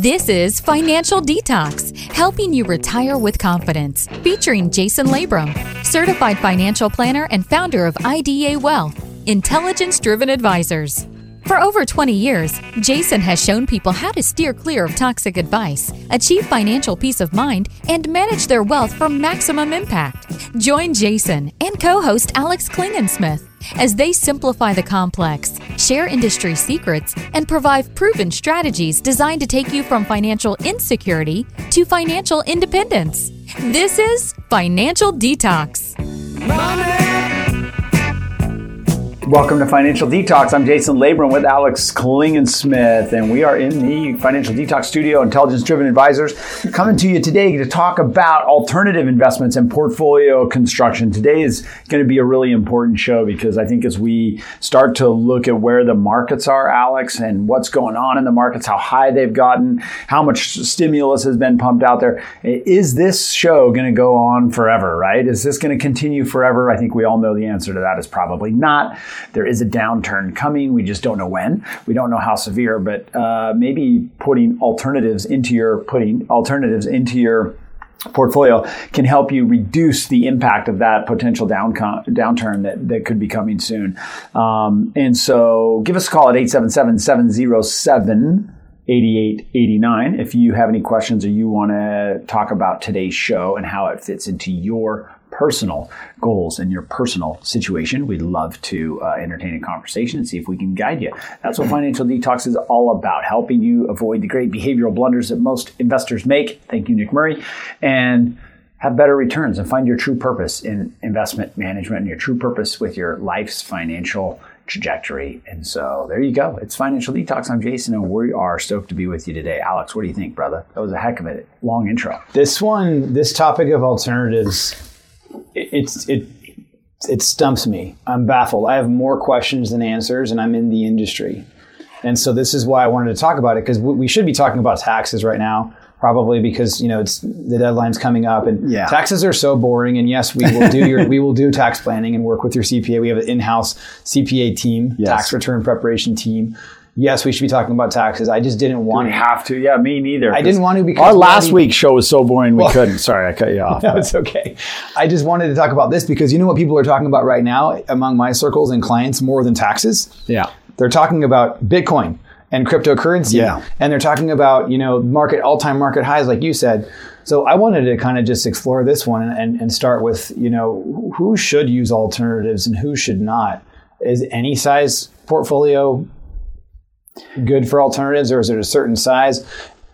This is Financial Detox, helping you retire with confidence, featuring Jason Labrum, certified financial planner and founder of IDA Wealth, intelligence driven advisors. For over 20 years, Jason has shown people how to steer clear of toxic advice, achieve financial peace of mind, and manage their wealth for maximum impact. Join Jason and co host Alex Klingensmith as they simplify the complex, share industry secrets, and provide proven strategies designed to take you from financial insecurity to financial independence. This is Financial Detox. Money. Welcome to Financial Detox. I'm Jason Labrum with Alex Klingensmith, and we are in the Financial Detox Studio, Intelligence Driven Advisors, coming to you today to talk about alternative investments and portfolio construction. Today is going to be a really important show because I think as we start to look at where the markets are, Alex, and what's going on in the markets, how high they've gotten, how much stimulus has been pumped out there, is this show going to go on forever, right? Is this going to continue forever? I think we all know the answer to that is probably not. There is a downturn coming. We just don't know when. We don't know how severe, but uh, maybe putting alternatives into your putting alternatives into your portfolio can help you reduce the impact of that potential down, downturn that, that could be coming soon. Um, and so give us a call at 877 707 8889 if you have any questions or you want to talk about today's show and how it fits into your personal goals and your personal situation. We'd love to uh, entertain a conversation and see if we can guide you. That's what Financial Detox is all about, helping you avoid the great behavioral blunders that most investors make. Thank you, Nick Murray. And have better returns and find your true purpose in investment management and your true purpose with your life's financial trajectory. And so there you go. It's Financial Detox. I'm Jason, and we are stoked to be with you today. Alex, what do you think, brother? That was a heck of a long intro. This one, this topic of alternatives it's it it stumps me. I'm baffled. I have more questions than answers, and I'm in the industry. And so this is why I wanted to talk about it because we should be talking about taxes right now, probably because you know it's the deadline's coming up, and yeah. taxes are so boring. And yes, we will do your we will do tax planning and work with your CPA. We have an in-house CPA team, yes. tax return preparation team yes, we should be talking about taxes. I just didn't want to. have to. Yeah, me neither. I didn't want to because our last week's show was so boring we well, couldn't. Sorry, I cut you off. no, it's okay. I just wanted to talk about this because you know what people are talking about right now among my circles and clients more than taxes? Yeah. They're talking about Bitcoin and cryptocurrency. Yeah. And they're talking about, you know, market all-time market highs like you said. So I wanted to kind of just explore this one and, and start with, you know, who should use alternatives and who should not. Is any size portfolio good for alternatives, or is it a certain size?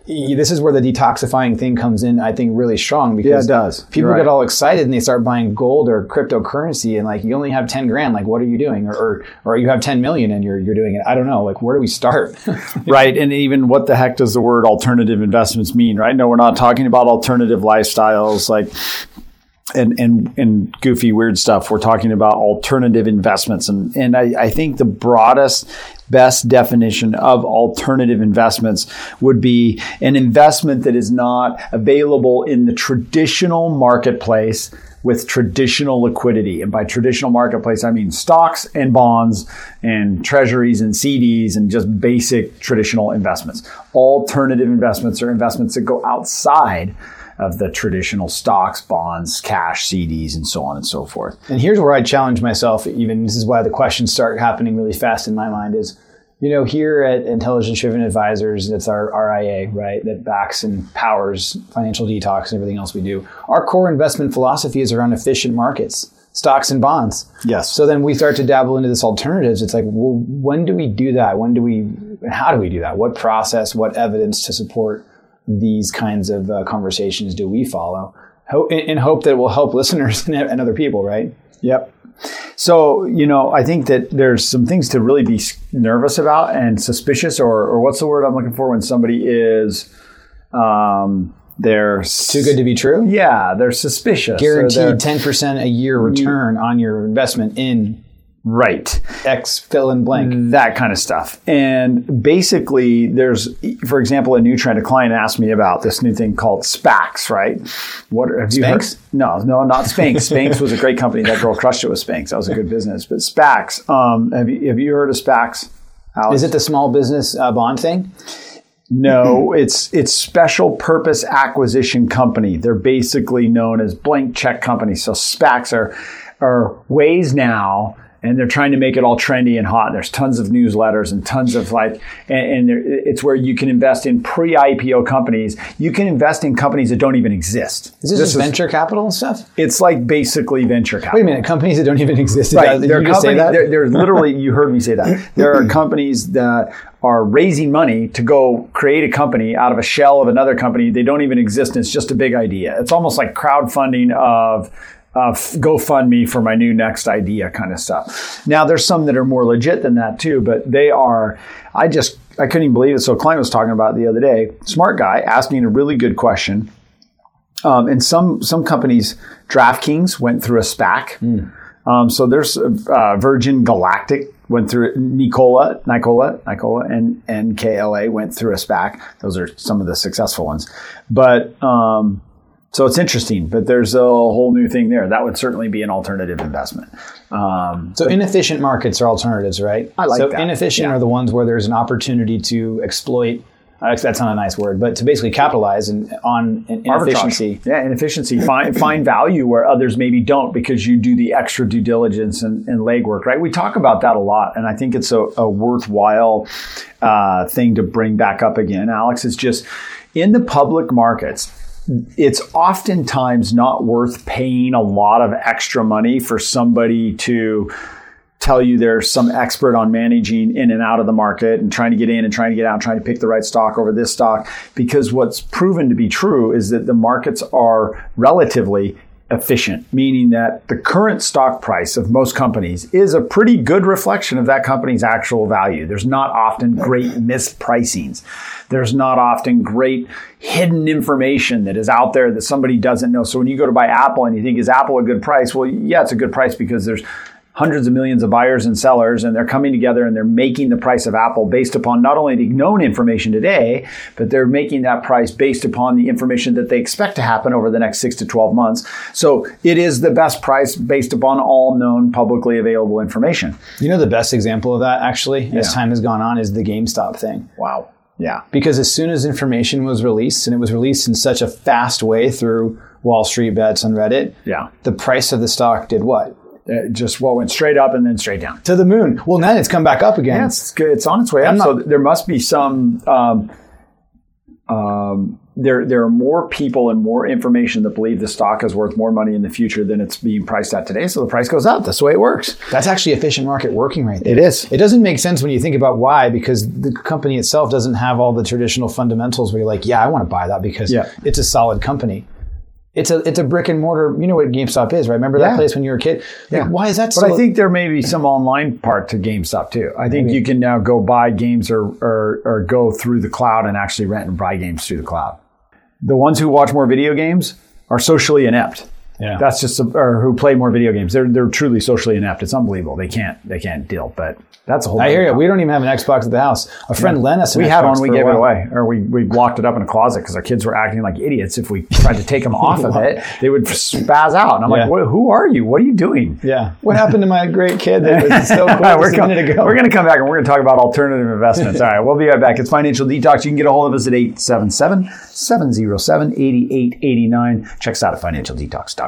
This is where the detoxifying thing comes in, I think, really strong because yeah, it does. people right. get all excited and they start buying gold or cryptocurrency, and like you only have ten grand. Like, what are you doing? Or, or, or you have ten million and you're you're doing it. I don't know. Like, where do we start? right, and even what the heck does the word alternative investments mean? Right? No, we're not talking about alternative lifestyles like and, and, and goofy, weird stuff. We're talking about alternative investments. And, and I, I think the broadest, best definition of alternative investments would be an investment that is not available in the traditional marketplace with traditional liquidity. And by traditional marketplace, I mean stocks and bonds and treasuries and CDs and just basic traditional investments. Alternative investments are investments that go outside of the traditional stocks, bonds, cash, CDs, and so on and so forth. And here's where I challenge myself, even this is why the questions start happening really fast in my mind is, you know, here at Intelligence Driven Advisors, that's our RIA, right, that backs and powers financial detox and everything else we do. Our core investment philosophy is around efficient markets stocks and bonds. Yes. So then we start to dabble into this alternatives. It's like, well, when do we do that? When do we, how do we do that? What process, what evidence to support these kinds of uh, conversations do we follow Ho- in, hope that it will help listeners and, and other people, right? Yep. So, you know, I think that there's some things to really be nervous about and suspicious, or, or what's the word I'm looking for when somebody is, um, they're too good to be true. Yeah, they're suspicious. Guaranteed ten percent a year return on your investment in Right. X fill in blank. That kind of stuff. And basically, there's, for example, a new trend. A client asked me about this new thing called SPACs, right? What have Spanx? you heard? No, no, not Spanx. Spanx was a great company. That girl crushed it with Spanx. That was a good business. But SPACs, um, have, you, have you heard of SPACs? Alex? Is it the small business uh, bond thing? No, it's it's special purpose acquisition company. They're basically known as blank check companies. So SPACs are are ways now and they're trying to make it all trendy and hot. There's tons of newsletters and tons of like, and, and it's where you can invest in pre-IPO companies. You can invest in companies that don't even exist. Is this, this just venture capital and stuff? It's like basically venture capital. Wait a minute, companies that don't even exist. Right, there are companies. There, there's literally you heard me say that. There are companies that are raising money to go create a company out of a shell of another company. They don't even exist. And it's just a big idea. It's almost like crowdfunding of uh, GoFundMe for my new next idea kind of stuff. Now, there's some that are more legit than that too, but they are, I just, I couldn't even believe it. So, Klein was talking about the other day, smart guy asking a really good question. Um, and some, some companies, DraftKings went through a SPAC. Mm. Um, so there's uh, Virgin Galactic went through Nikola, Nikola, Nikola, and and KLA went through a SPAC. Those are some of the successful ones. But um, so it's interesting, but there's a whole new thing there. That would certainly be an alternative investment. Um, so inefficient markets are alternatives, right? I like so that. inefficient yeah. are the ones where there's an opportunity to exploit. Uh, that's not a nice word, but to basically capitalize in, on inefficiency. Yeah, inefficiency. find find value where others maybe don't because you do the extra due diligence and, and legwork. Right? We talk about that a lot, and I think it's a, a worthwhile uh, thing to bring back up again. Alex is just in the public markets it's oftentimes not worth paying a lot of extra money for somebody to tell you they're some expert on managing in and out of the market and trying to get in and trying to get out, trying to pick the right stock over this stock. Because what's proven to be true is that the markets are relatively efficient, meaning that the current stock price of most companies is a pretty good reflection of that company's actual value. There's not often great mispricings. There's not often great hidden information that is out there that somebody doesn't know. So when you go to buy Apple and you think, is Apple a good price? Well, yeah, it's a good price because there's hundreds of millions of buyers and sellers, and they're coming together and they're making the price of Apple based upon not only the known information today, but they're making that price based upon the information that they expect to happen over the next six to 12 months. So it is the best price based upon all known publicly available information. You know, the best example of that actually, yeah. as time has gone on, is the GameStop thing. Wow. Yeah. Because as soon as information was released, and it was released in such a fast way through Wall Street bets on Reddit, yeah. the price of the stock did what? It just well went straight up and then straight down to the moon. Well, now it's come back up again. Yeah, it's, it's on its way up. Not, so there must be some. Um, um, there, there are more people and more information that believe the stock is worth more money in the future than it's being priced at today. So the price goes up. That's the way it works. That's actually efficient market working right there. It is. It doesn't make sense when you think about why, because the company itself doesn't have all the traditional fundamentals where you're like, yeah, I want to buy that because yeah. it's a solid company. It's a it's a brick and mortar. You know what GameStop is, right? Remember that yeah. place when you were a kid? Yeah. Why is that? So? But I think there may be some online part to GameStop too. I think Maybe. you can now go buy games or, or or go through the cloud and actually rent and buy games through the cloud. The ones who watch more video games are socially inept. Yeah. That's just, or who play more video games. They're, they're truly socially inept. It's unbelievable. They can't, they can't deal, but that's a whole. I hear you. We don't even have an Xbox at the house. A friend yeah. lent us. we Xbox had one. We gave it away, or we, we locked it up in a closet because our kids were acting like idiots. If we tried to take them off of it, they would spaz out. And I'm yeah. like, who are you? What are you doing? Yeah. What happened to my great kid that was so cool we're com- minute ago? We're going to come back and we're going to talk about alternative investments. All right. We'll be right back. It's Financial Detox. You can get a hold of us at 877 707 8889. Check us out at financialdetox.com.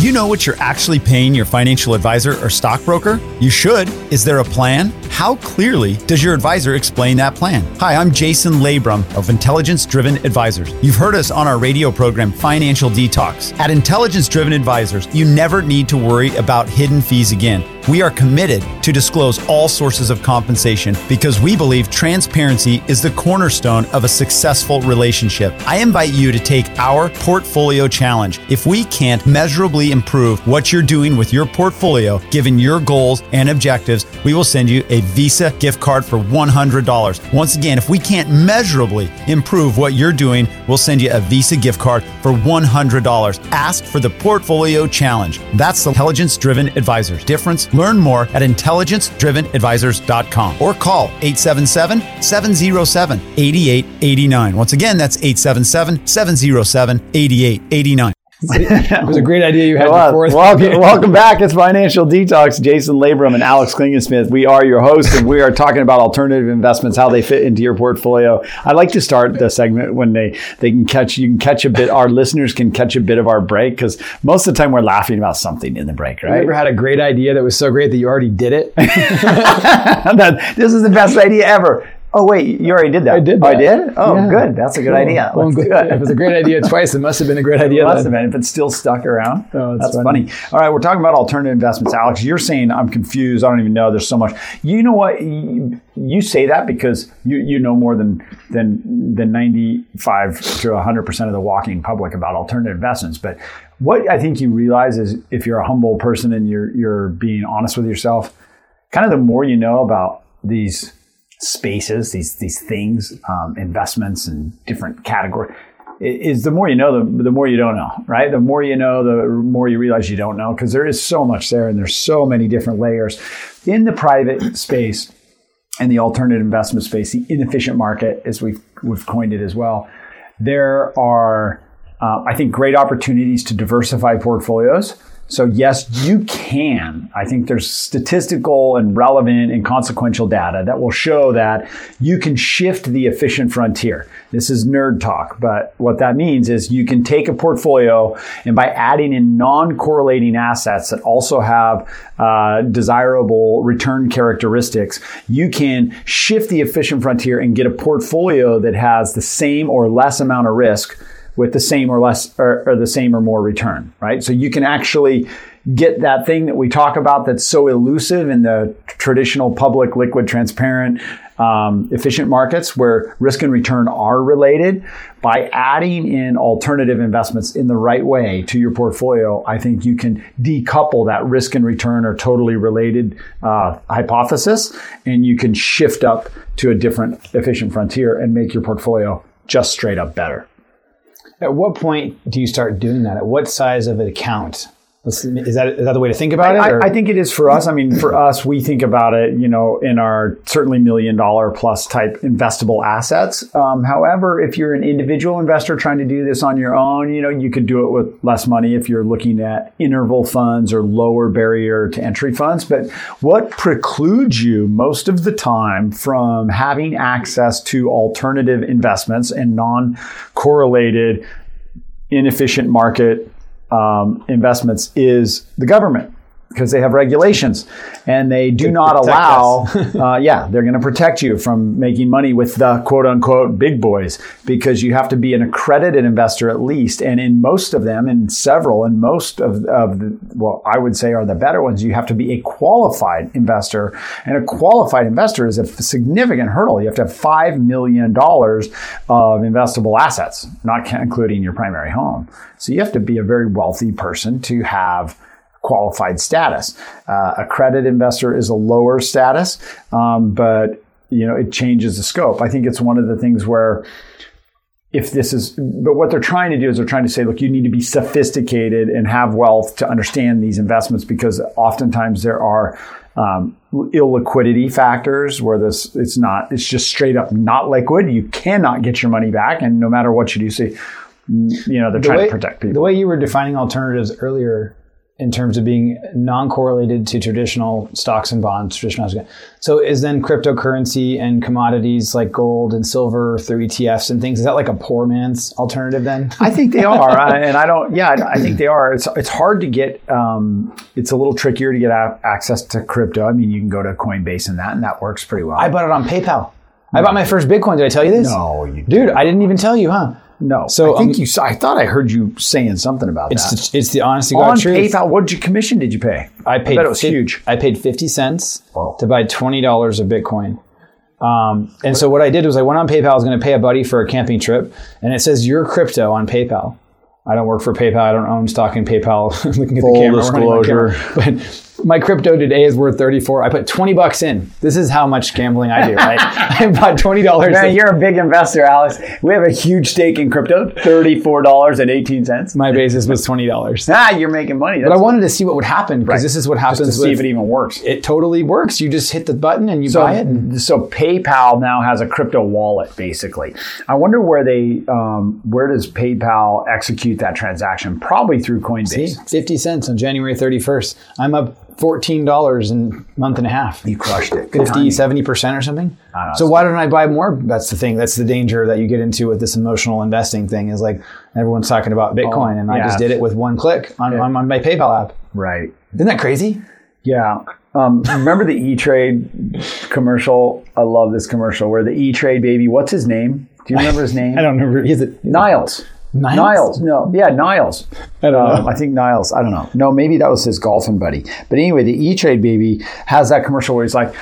You know what you're actually paying your financial advisor or stockbroker? You should. Is there a plan? How clearly does your advisor explain that plan? Hi, I'm Jason Labrum of Intelligence Driven Advisors. You've heard us on our radio program, Financial Detox. At Intelligence Driven Advisors, you never need to worry about hidden fees again. We are committed to disclose all sources of compensation because we believe transparency is the cornerstone of a successful relationship. I invite you to take our portfolio challenge. If we can't measurably improve what you're doing with your portfolio, given your goals and objectives, we will send you a Visa gift card for $100. Once again, if we can't measurably improve what you're doing, we'll send you a Visa gift card for $100. Ask for the portfolio challenge. That's the intelligence driven advisors. Difference Learn more at intelligencedrivenadvisors.com or call 877 707 8889. Once again, that's 877 707 8889. It was a great idea you had before. Welcome, welcome back. It's Financial Detox. Jason Labrum and Alex Klingensmith. We are your hosts, and we are talking about alternative investments, how they fit into your portfolio. I like to start the segment when they they can catch you can catch a bit. Our listeners can catch a bit of our break because most of the time we're laughing about something in the break, Right? You ever had a great idea that was so great that you already did it? That- this is the best idea ever. Oh wait, you already did that. I did Oh, I did. Oh, Yeah. good. That's a good idea. Well, do it. if it's a great idea twice, it must have been a great idea. It Must then. have been if it's still stuck around. Oh, that's that's funny. funny. All right, we're talking about alternative investments. Alex, you're saying I'm confused. I don't even know. There's so much. You know what? You, you say that because you, you know more than than than 95 to 100 percent of the walking public about alternative investments. But what I think you realize is if you're a humble person and you're you're being honest with yourself, kind of the more you know about these spaces, these these things, um, investments and different categories, is the more you know, the, the more you don't know, right? The more you know, the more you realize you don't know because there is so much there and there's so many different layers in the private space and the alternative investment space, the inefficient market, as we've we've coined it as well. There are, uh, I think, great opportunities to diversify portfolios. So yes, you can. I think there's statistical and relevant and consequential data that will show that you can shift the efficient frontier. This is nerd talk, but what that means is you can take a portfolio and by adding in non-correlating assets that also have uh, desirable return characteristics, you can shift the efficient frontier and get a portfolio that has the same or less amount of risk with the same or less or, or, the same or more return, right? So you can actually get that thing that we talk about that's so elusive in the traditional public, liquid, transparent, um, efficient markets where risk and return are related. By adding in alternative investments in the right way to your portfolio, I think you can decouple that risk and return are totally related uh, hypothesis, and you can shift up to a different efficient frontier and make your portfolio just straight up better. At what point do you start doing that? At what size of an account? Is that is that the way to think about it? I, I, think it is for us. I mean, for us, we think about it, you know, in our certainly million dollar plus type investable assets. Um, however, if you're an individual investor trying to do this on your own, you know, you could do it with less money if you're looking at interval funds or lower barrier to entry funds. But what precludes you most of the time from having access to alternative investments and non correlated, inefficient market um, investments is the government because they have regulations and they do not allow, uh, yeah, they're going to protect you from making money with the quote unquote big boys because you have to be an accredited investor at least. And in most of them, in several, and most of, of the, well, I would say are the better ones, you have to be a qualified investor. And a qualified investor is a significant hurdle. You have to have $5 million of investable assets, not including your primary home. So you have to be a very wealthy person to have qualified status. Uh, credit investor is a lower status, um, but you know it changes the scope. I think it's one of the things where if this is, but what they're trying to do is they're trying to say, look, you need to be sophisticated and have wealth to understand these investments because oftentimes there are um, illiquidity factors where this it's not it's just straight up not liquid. You cannot get your money back, and no matter what you do, see, you know they're the trying way, to protect people. The way you were defining alternatives earlier in terms of being non-correlated to traditional stocks and bonds, traditional. So is then cryptocurrency and commodities like gold and silver through ETFs and things, is that like a poor man's alternative then? I think they are, and I don't. Yeah, I think they are. It's it's hard to get. Um, it's a little trickier to get access to crypto. I mean, you can go to Coinbase and that, and that works pretty well. I bought it on PayPal. I bought my first Bitcoin. Did I tell you this? No, you dude. I didn't even tell you, huh? No. So I think um, you. I thought I heard you saying something about it's that. the, it's the honesty On truth. PayPal, what did you commission did you pay? I paid. bet it was fif- huge. I paid fifty cents Whoa. to buy twenty dollars of Bitcoin. Um, and so what I did was I went on PayPal. I was going to pay a buddy for a camping trip, and it says your crypto on PayPal. I don't work for PayPal. I don't own stock in PayPal. looking at Full the camera. disclosure. camera. But my crypto today is worth 34. I put 20 bucks in. This is how much gambling I do, right? I bought $20. Man, you're a big investor, Alex. We have a huge stake in crypto, $34.18. my basis was $20. Ah, you're making money. But I wanted to see what would happen because Right. this is what just happens to see with- if it even works. it totally works. You just hit the button and you So, buy it. and- so PayPal now has a crypto wallet, basically. I wonder where they, um, where does PayPal execute that transaction? Probably through Coinbase. See, 50 cents on January 31st. I'm up $14 in a month and a half. You crushed it. Good 50, timing. 70% or something. so why don't I buy more? That's the thing. That's the danger that you get into with this emotional investing thing is like everyone's talking about Bitcoin and I Oh, yeah. just did it with one click on, on, on my PayPal app. Right. Isn't that crazy? Yeah. Um, remember the E Trade commercial? I love this commercial where the E Trade baby, what's his name? Do you remember his name? I don't remember. Is it Niles. Niles? Niles. No, yeah, Niles. I don't Um, know. I think Niles. I don't know. No, maybe that was his golfing buddy. But anyway, the E Trade baby has that commercial where he's like,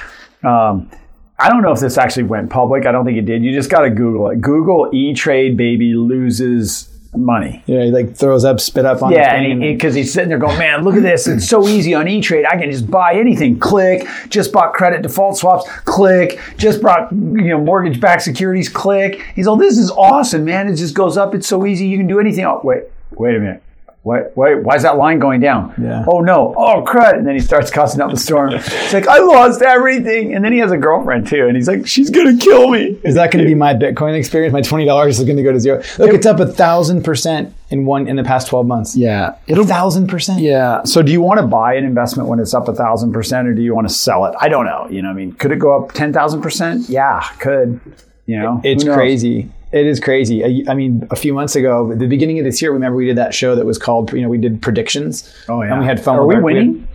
um, I don't know if this actually went public. I don't think it did. You just got to Google it. Google E Trade baby loses money. Yeah, he like throws up, spit up on Yeah, the thing. and because he's sitting there going, man, look at this. It's so easy on E Trade. I can just buy anything. Click. Just bought credit default swaps. Click. Just bought you know mortgage backed securities. Click. He's all, this is awesome, man. It just goes up. It's so easy. You can do anything. Oh, wait, wait a minute. Wait, wait, why is that line going down? Yeah. Oh no. Oh crud. And then he starts cussing up the storm. It's like, I lost everything. And then he has a girlfriend too. And he's like, she's gonna kill me. Is that going to be my Bitcoin experience? My twenty dollars is going to go to zero. Look, it's up a thousand percent in one in the past twelve months. Yeah. a thousand percent. Yeah. So do you want to buy an investment when it's up a thousand percent or do you want to sell it? I don't know. You know, I mean, could it go up 10,000 percent? Yeah, could, you know, It's crazy. It is crazy. I, I mean, a few months ago, at the beginning of this year, remember we did that show that was called, you know, we did predictions. Oh, yeah. And we had fun. Are we our- had- winning?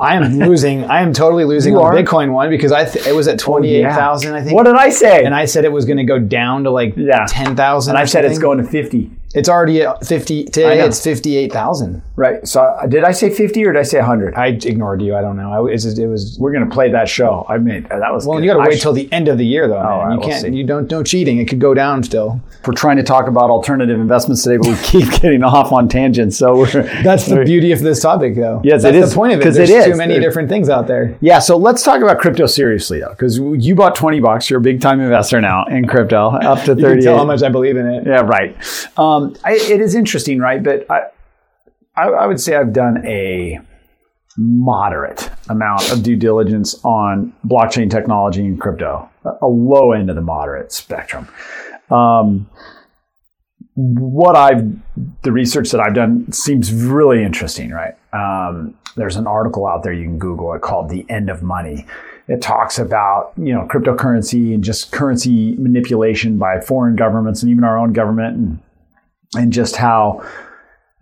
I am losing. I am totally losing You on the Bitcoin one because I th- it was at oh, twenty eight thousand. I think. What did I say? and I said it was going to go down to like Yeah. ten thousand. and I said it's going to 50. It's already at fifty. Today it's fifty eight thousand. Right. So uh, did I say 50 or did I say 100? I ignored you. I don't know. I, it's just, it was. We're going to play that show. I mean, that was Well, good. you got to wait sh- till the end of the year, though. man. right, you we'll can't. see. You don't. No cheating. It could go down still. We're trying to talk about alternative investments today, but we keep getting off on tangents. So we're, That's the beauty of this topic, though. Yes, That's it is, the point of it. 'cause it There's is. too many There- different things out there. Yeah, so let's talk about crypto seriously though, because you bought twenty bucks. You're a big time investor now in crypto, up to You can thirty. tell how much I believe in it. Yeah, right. Um, I, it is interesting, right? But I, I, I would say I've done a moderate amount of due diligence on blockchain technology and crypto, a low end of the moderate spectrum. Um, what I've the research that I've done seems really interesting, right? Um, there's an article out there you can Google it called "The End of Money." It talks about you know cryptocurrency and just currency manipulation by foreign governments and even our own government, and and just how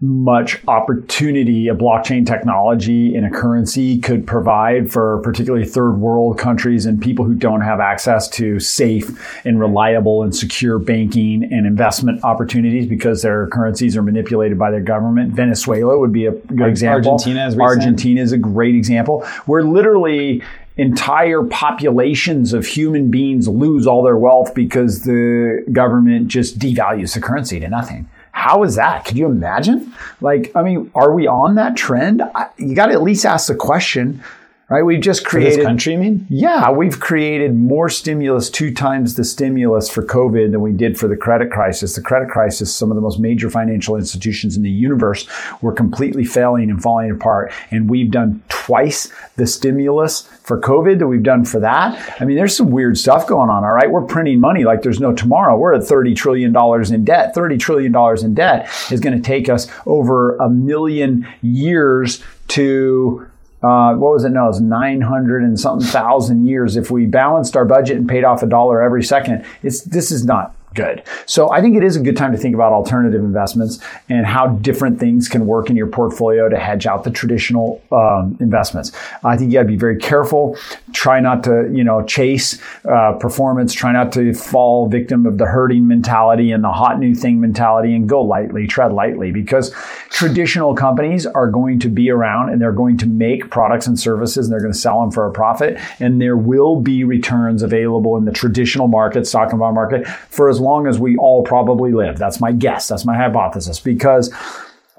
much opportunity a blockchain technology in a currency could provide for particularly third world countries and people who don't have access to safe and reliable and secure banking and investment opportunities because their currencies are manipulated by their government. Venezuela would be a good example. Argentina is. Argentina is a great example where literally entire populations of human beings lose all their wealth because the government just devalues the currency to nothing. How is that? Could you imagine? Like, I mean, are we on that trend? I, you got to at least ask the question, right? We've just For created this country, I mean? yeah, we've created more stimulus, two times the stimulus for COVID than we did for the credit crisis. The credit crisis, some of the most major financial institutions in the universe were completely failing and falling apart. And we've done twice the stimulus for COVID that we've done for that. I mean, there's some weird stuff going on, all right? We're printing money like there's no tomorrow. We're at $30 trillion in debt. $30 trillion in debt is going to take us over a million years to uh, what was it? No, it was 900 and something thousand years. If we balanced our budget and paid off a dollar every second, it's, this is not good. So I think it is a good time to think about alternative investments and how different things can work in your portfolio to hedge out the traditional um, investments. I think you got to be very careful. Try not to, you know, chase uh, performance. Try not to fall victim of the herding mentality and the hot new thing mentality and go lightly, tread lightly because traditional companies are going to be around and they're going to make products and services and they're going to sell them for a profit. And there will be returns available in the traditional market, stock and bond market, for as long as we all probably live. That's my guess. That's my hypothesis because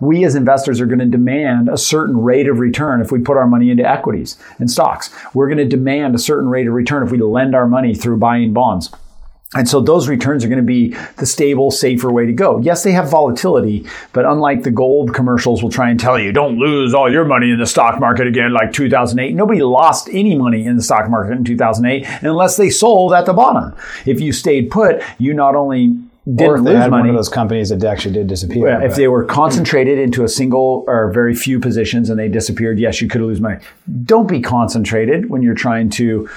we as investors are going to demand a certain rate of return if we put our money into equities and stocks. We're going to demand a certain rate of return if we lend our money through buying bonds. And so those returns are going to be the stable, safer way to go. Yes, they have volatility, but unlike the gold commercials will try and tell you, don't lose all your money in the stock market again like 2008. Nobody lost any money in the stock market in 2008 unless they sold at the bottom. If you stayed put, you not only didn't or if they lose had money. one of those companies that actually did disappear. Yeah, if but- they were concentrated into a single or very few positions and they disappeared, yes, you could lose money. Don't be concentrated when you're trying to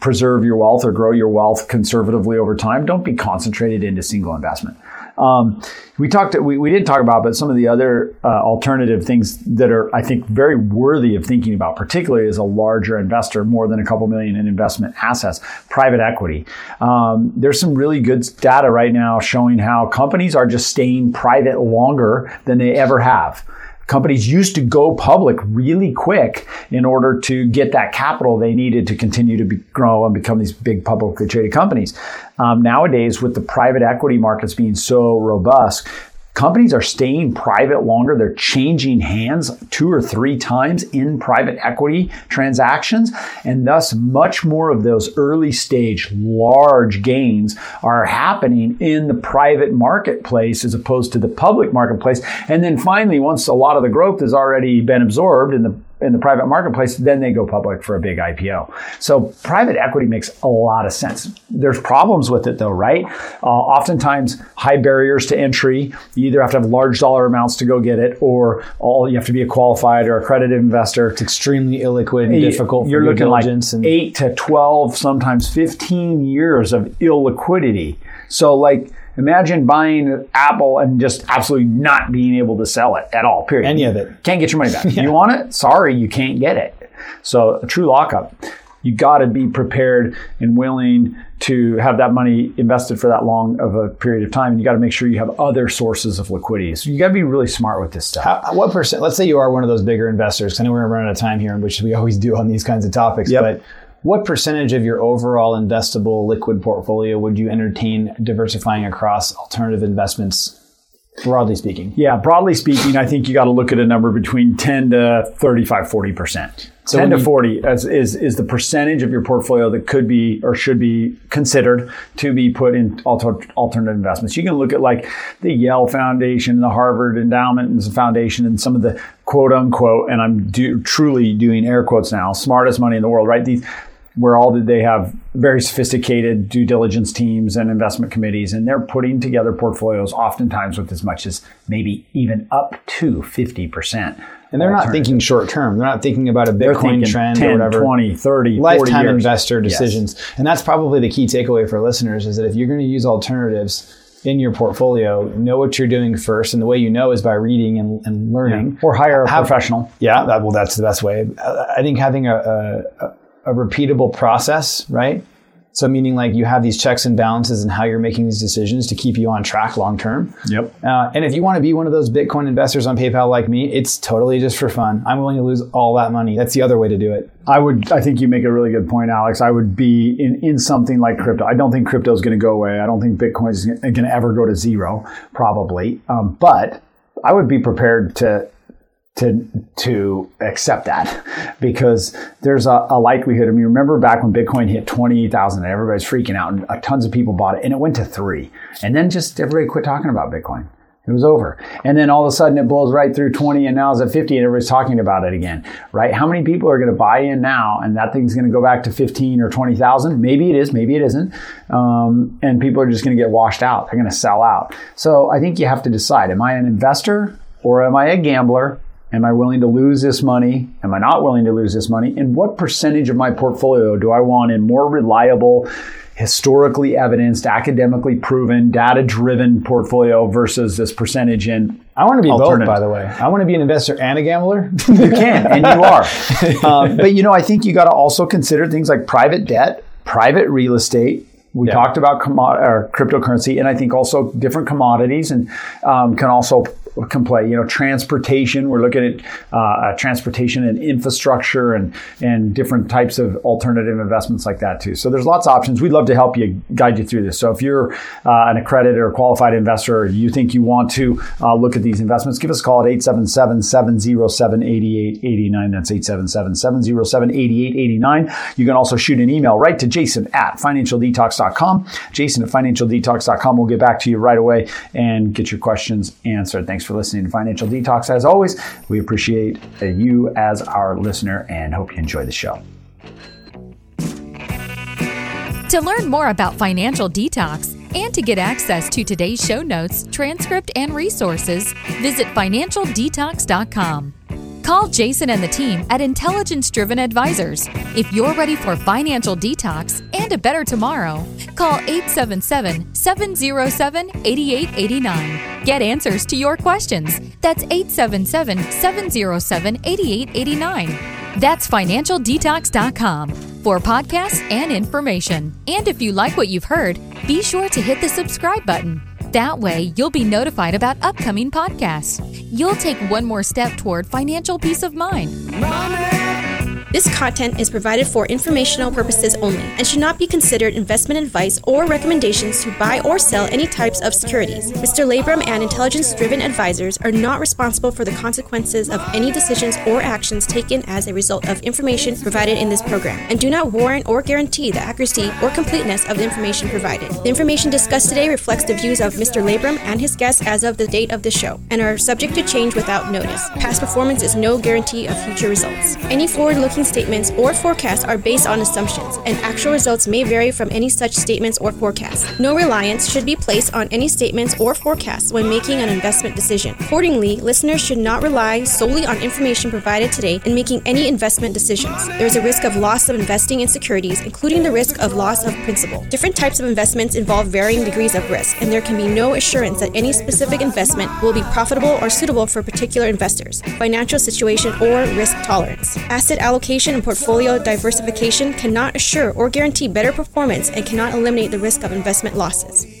preserve your wealth or grow your wealth conservatively over time. Don't be concentrated into single investment. Um, we talked, we, we didn't talk about, but some of the other uh, alternative things that are, I think, very worthy of thinking about, particularly as a larger investor, more than a couple million in investment assets, private equity. Um, there's some really good data right now showing how companies are just staying private longer than they ever have. Companies used to go public really quick in order to get that capital they needed to continue to be, grow and become these big publicly traded companies. Um, nowadays, with the private equity markets being so robust, companies are staying private longer. They're changing hands two or three times in private equity transactions. And thus, much more of those early stage large gains are happening in the private marketplace as opposed to the public marketplace. And then finally, once a lot of the growth has already been absorbed in the in the private marketplace, then they go public for a big IPO. So private equity makes a lot of sense. There's problems with it though, right? Uh, oftentimes high barriers to entry. You either have to have large dollar amounts to go get it, or all you have to be a qualified or accredited investor. it's extremely illiquid and difficult. You're looking like and eight to twelve, sometimes fifteen years of illiquidity. So like. Imagine buying Apple and just absolutely not being able to sell it at all. Period. Any of it. Can't get your money back. You want it? Sorry, you can't get it. So a true lockup. You got to be prepared and willing to have that money invested for that long of a period of time. And you got to make sure you have other sources of liquidity. So you got to be really smart with this stuff. How, what percent? Let's say you are one of those bigger investors. I know we're going to run out of time here, which we always do on these kinds of topics. Yep. But what percentage of your overall investable liquid portfolio would you entertain diversifying across alternative investments, broadly speaking? Yeah, broadly speaking, I think you got to look at a number between 10 to 35, 40%. So 10 to 40 is, is, is the percentage of your portfolio that could be or should be considered to be put in alter, alternative investments. You can look at like the Yale Foundation, the Harvard Endowment and Foundation, and some of the quote unquote, and I'm do, truly doing air quotes now, smartest money in the world, right? These where all that they have very sophisticated due diligence teams and investment committees, and they're putting together portfolios oftentimes with as much as maybe even up to 50%. And they're not thinking short term. They're not thinking about a Bitcoin trend 10, or whatever. 20, 30, 40 lifetime investor Yes. decisions. And that's probably the key takeaway for listeners is that if you're going to use alternatives in your portfolio, know what you're doing first. And the way you know is by reading and, and learning. Or hire a Have- professional. Yeah, that, well, that's the best way. I think having a, a, a repeatable process, right? So meaning like you have these checks and balances and how you're making these decisions to keep you on track long term. Yep. Uh, and if you want to be one of those Bitcoin investors on PayPal like me, it's totally just for fun. I'm willing to lose all that money. That's the other way to do it. I would. I think you make a really good point, Alex. I would be in, in something like crypto. I don't think crypto is going to go away. I don't think Bitcoin is going to ever go to zero, probably. Um, but I would be prepared to to to accept that because there's a, a likelihood. I mean, remember back when Bitcoin hit twenty thousand and everybody's freaking out, and uh, tons of people bought it, and it went to three, and then just everybody quit talking about Bitcoin. It was over. And then all of a sudden it blows right through 20 and now it's at 50 and everybody's talking about it again, right? How many people are going to buy in now and that thing's going to go back to 15 or 20,000? Maybe it is, maybe it isn't. Um, and people are just going to get washed out. They're going to sell out. So I think you have to decide, am I an investor or am I a gambler? Am I willing to lose this money? Am I not willing to lose this money? And what percentage of my portfolio do I want in more reliable, historically evidenced, academically proven, data driven portfolio versus this percentage in I want to be both, by the way. I want to be an investor and a gambler. you can, and you are. Um, but you know, I think you got to also consider things like private debt, private real estate. We Yeah. talked about commo- or cryptocurrency, and I think also different commodities and um, can also can play. You know, transportation. We're looking at uh, uh, transportation and infrastructure and and different types of alternative investments like that too. So there's lots of options. We'd love to help you guide you through this. So if you're uh, an accredited or qualified investor, you think you want to uh, look at these investments, give us a call at 877-707-8889. That's 877-707-8889. You can also shoot an email right to Jason at financialdetox.com. Jason at financialdetox.com. We'll get back to you right away and get your questions answered. Thanks for listening to Financial Detox. As always, we appreciate uh, you as our listener and hope you enjoy the show. To learn more about Financial Detox and to get access to today's show notes, transcript, and resources, visit financialdetox.com. Call Jason and the team at Intelligence Driven Advisors. If you're ready for financial detox and a better tomorrow, call 877 707 8889. Get answers to your questions. That's 877 707 8889. That's financialdetox.com for podcasts and information. And if you like what you've heard, be sure to hit the subscribe button. That way, you'll be notified about upcoming podcasts. You'll take one more step toward financial peace of mind. Money. This content is provided for informational purposes only and should not be considered investment advice or recommendations to buy or sell any types of securities. Mr. Labrum and intelligence driven advisors are not responsible for the consequences of any decisions or actions taken as a result of information provided in this program and do not warrant or guarantee the accuracy or completeness of the information provided. The information discussed today reflects the views of Mr. Labrum and his guests as of the date of this show and are subject to change without notice. Past performance is no guarantee of future results. Any forward looking statements or forecasts are based on assumptions, and actual results may vary from any such statements or forecasts. No reliance should be placed on any statements or forecasts when making an investment decision. Accordingly, listeners should not rely solely on information provided today in making any investment decisions. There is a risk of loss of investing in securities, including the risk of loss of principal. Different types of investments involve varying degrees of risk, and there can be no assurance that any specific investment will be profitable or suitable for particular investors, financial situation, or risk tolerance. Asset allocation allocation and portfolio diversification cannot assure or guarantee better performance and cannot eliminate the risk of investment losses.